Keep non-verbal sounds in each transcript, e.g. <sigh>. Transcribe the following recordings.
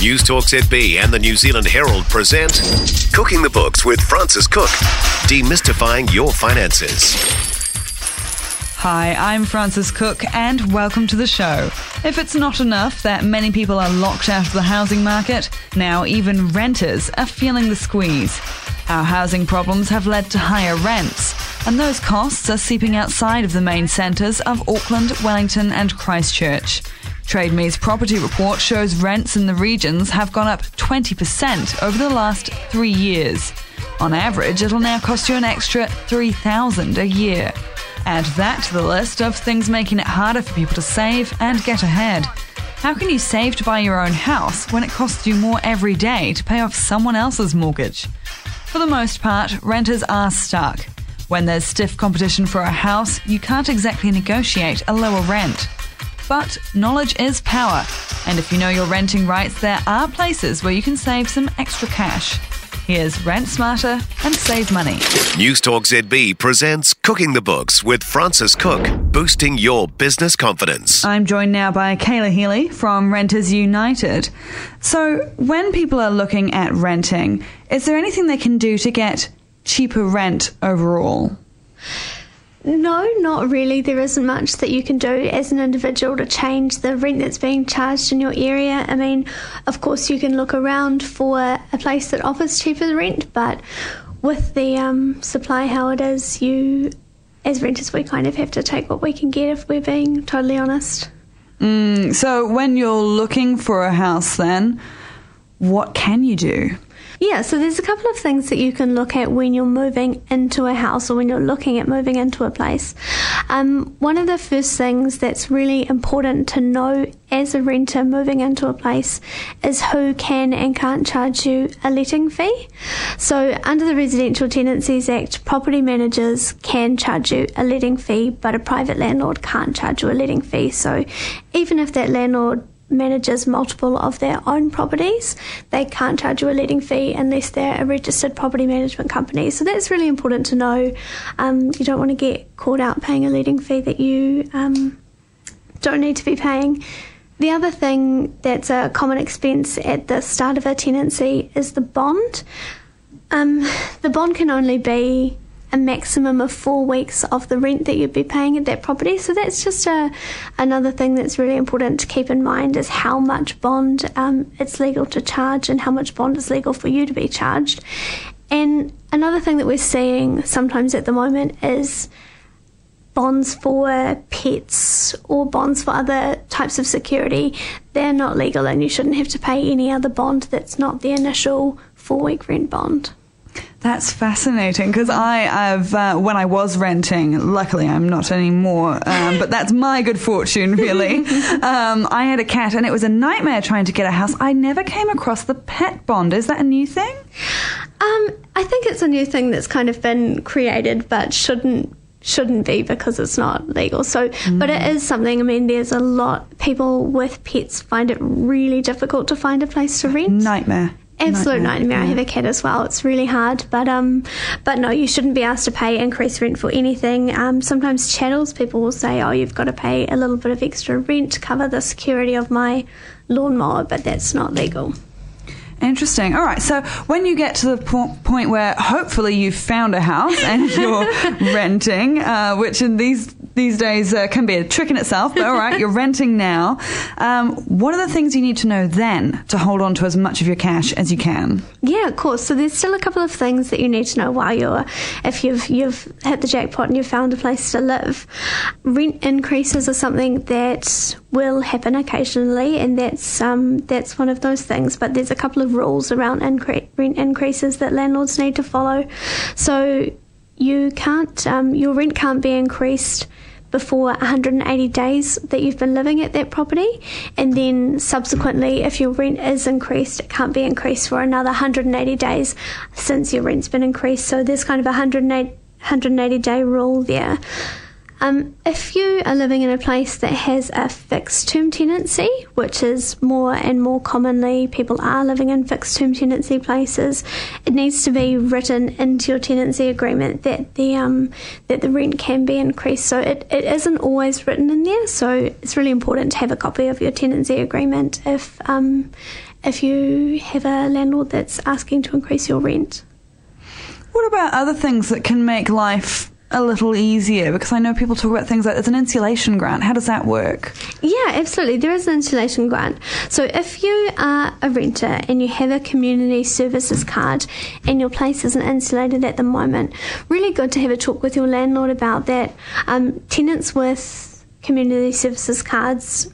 Newstalk ZB and the New Zealand Herald present Cooking the Books with Frances Cook, demystifying your finances. Hi, I'm Frances Cook, and welcome to the show. If it's not enough that many people are locked out of the housing market, now even renters are feeling the squeeze. Our housing problems have led to higher rents, and those costs are seeping outside of the main centres of Auckland, Wellington, and Christchurch. TradeMe's property report shows rents in the regions have gone up 20% over the last three years. On average, it'll now cost you an extra 3,000 a year. Add that to the list of things making it harder for people to save and get ahead. How can you save to buy your own house when it costs you more every day to pay off someone else's mortgage? For the most part, renters are stuck. When there's stiff competition for a house, you can't exactly negotiate a lower rent. But knowledge is power, and if you know your renting rights, there are places where you can save some extra cash. Here's Rent Smarter and Save Money. Newstalk ZB presents Cooking the Books with Frances Cook, boosting your business confidence. I'm joined now by Kayla Healy from Renters United. So, when people are looking at renting, is there anything they can do to get cheaper rent overall? No, not really. There isn't much that you can do as an individual to change the rent that's being charged in your area. I mean, of course, you can look around for a place that offers cheaper rent, but with the um, supply how it is, you, as renters, we kind of have to take what we can get if we're being totally honest. Mm, so, when you're looking for a house, then what can you do? Yeah, so there's a couple of things that you can look at when you're moving into a house or when you're looking at moving into a place. Um, one of the first things that's really important to know as a renter moving into a place is who can and can't charge you a letting fee. So, under the Residential Tenancies Act, property managers can charge you a letting fee, but a private landlord can't charge you a letting fee. So, even if that landlord manages multiple of their own properties, they can't charge you a letting fee unless they're a registered property management company. So that's really important to know. Um, you don't want to get caught out paying a letting fee that you um, don't need to be paying. The other thing that's a common expense at the start of a tenancy is the bond. Um, the bond can only be a maximum of four weeks of the rent that you'd be paying at that property. So that's just a, another thing that's really important to keep in mind is how much bond um, it's legal to charge and how much bond is legal for you to be charged. And another thing that we're seeing sometimes at the moment is bonds for pets or bonds for other types of security. They're not legal and you shouldn't have to pay any other bond that's not the initial four week rent bond. That's fascinating because I have, uh, when I was renting, luckily I'm not anymore, um, but that's my good fortune, really. <laughs> um, I had a cat and it was a nightmare trying to get a house. I never came across the pet bond. Is that a new thing? Um, I think it's a new thing that's kind of been created but shouldn't shouldn't be because it's not legal. So, mm. but it is something. I mean, there's a lot people with pets find it really difficult to find a place to rent. Nightmare absolute nightmare. nightmare. I have a cat as well. It's really hard, but um, but no, you shouldn't be asked to pay increased rent for anything. Um, sometimes chattels people will say, oh, you've got to pay a little bit of extra rent to cover the security of my lawnmower, but that's not legal. Interesting. All right. So when you get to the po- point where hopefully you've found a house and <laughs> you're renting, uh, which in these these days uh, can be a trick in itself, but all right, you're <laughs> renting now. Um, what are the things you need to know then to hold on to as much of your cash as you can? Yeah, of course. So there's still a couple of things that you need to know while you're, if you've you've hit the jackpot and you've found a place to live. Rent increases are something that will happen occasionally, and that's um, that's one of those things. But there's a couple of rules around incre- rent increases that landlords need to follow. So you can't um, your rent can't be increased before 180 days that you've been living at that property, and then subsequently, if your rent is increased, it can't be increased for another 180 days since your rent's been increased. So there's kind of a 180, 180 day rule there. Um, if you are living in a place that has a fixed term tenancy, which is more and more commonly people are living in fixed term tenancy places, it needs to be written into your tenancy agreement that the um, that the rent can be increased. So it, it isn't always written in there. So it's really important to have a copy of your tenancy agreement if um, if you have a landlord that's asking to increase your rent. What about other things that can make life a little easier? Because I know people talk about things like there's an insulation grant. How does that work? Yeah, absolutely. There is an insulation grant. So if you are a renter and you have a community services card and your place isn't insulated at the moment, really good to have a talk with your landlord about that. Um, tenants with community services cards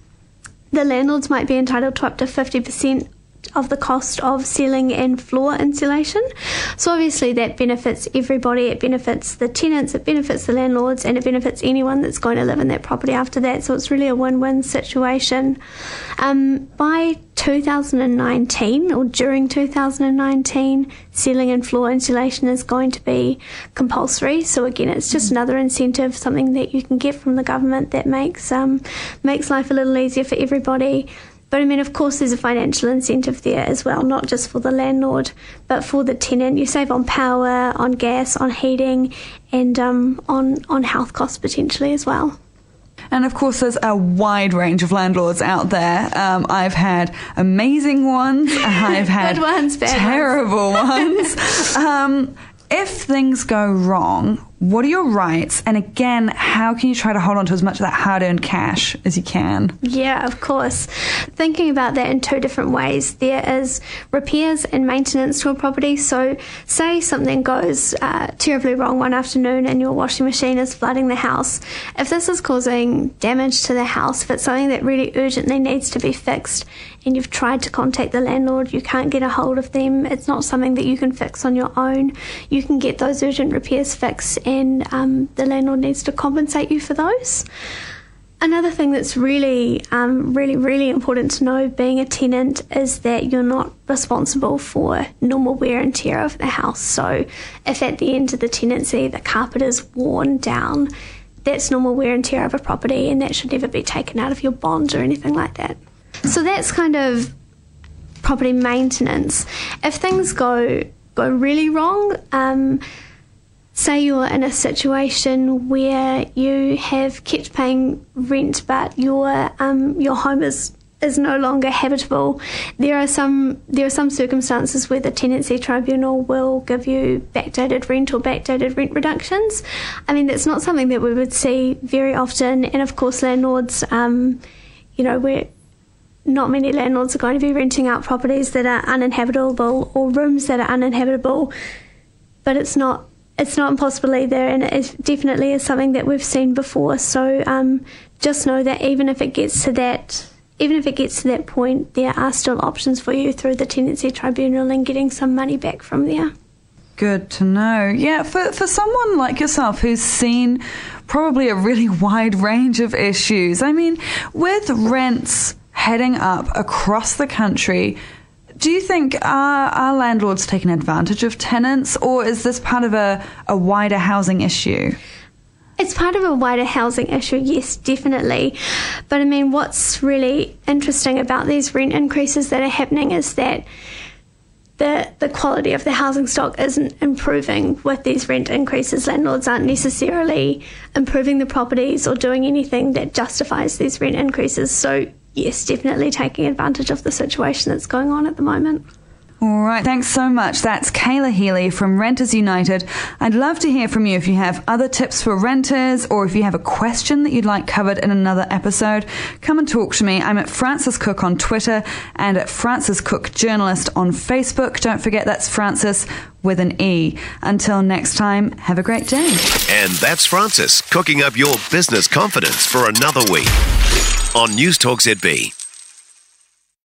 the landlords might be entitled to up to 50% of the cost of ceiling and floor insulation. So obviously that benefits everybody. It benefits the tenants, it benefits the landlords, and it benefits anyone that's going to live in that property after that. So it's really a win-win situation. Um, by 2019 or during 2019, ceiling and floor insulation is going to be compulsory. So again, it's just another incentive, something that you can get from the government that makes um, makes life a little easier for everybody. But I mean, of course, there's a financial incentive there as well, not just for the landlord, but for the tenant. You save on power, on gas, on heating, and um, on on health costs potentially as well. And of course, there's a wide range of landlords out there. Um, I've had amazing ones, <laughs> I've had ones, terrible ones. ones. <laughs> Um, if things go wrong, what are your rights? And again, how can you try to hold on to as much of that hard earned cash as you can? Yeah, of course. Thinking about that in two different ways. There is repairs and maintenance to a property. So, say something goes uh, terribly wrong one afternoon and your washing machine is flooding the house. If this is causing damage to the house, if it's something that really urgently needs to be fixed and you've tried to contact the landlord, you can't get a hold of them, it's not something that you can fix on your own, you can get those urgent repairs fixed and um, the landlord needs to compensate you for those. Another thing that's really, um, really, really important to know being a tenant is that you're not responsible for normal wear and tear of the house. So, if at the end of the tenancy the carpet is worn down, that's normal wear and tear of a property, and that should never be taken out of your bond or anything like that. So, that's kind of property maintenance. If things go go really wrong, um, say you're in a situation where you have kept paying rent but your um, your home is is no longer habitable. There are some there are some circumstances where the tenancy tribunal will give you backdated rent or backdated rent reductions. I mean that's not something that we would see very often, and of course landlords, um, you know, we're not many landlords are going to be renting out properties that are uninhabitable or rooms that are uninhabitable, but it's not it's not impossible either, and it definitely is something that we've seen before. So um, just know that even if it gets to that, even if it gets to that point, there are still options for you through the tenancy tribunal and getting some money back from there. Good to know. Yeah, for for someone like yourself who's seen probably a really <laughs> wide range of issues. I mean, with rents heading up across the country do you think are, are landlords taking advantage of tenants, or is this part of a, a wider housing issue? It's part of a wider housing issue, yes, definitely. But I mean, what's really interesting about these rent increases that are happening is that the the quality of the housing stock isn't improving with these rent increases. Landlords aren't necessarily improving the properties or doing anything that justifies these rent increases. So yes, definitely taking advantage of the situation that's going on at the moment. All right, thanks so much. That's Kayla Healy from Renters United. I'd love to hear from you if you have other tips for renters or if you have a question that you'd like covered in another episode. Come and talk to me. I'm at Frances Cook on Twitter and at Frances Cook Journalist on Facebook. Don't forget that's Frances with an E. Until next time, have a great day. And that's Frances cooking up your business confidence for another week on Newstalk ZB.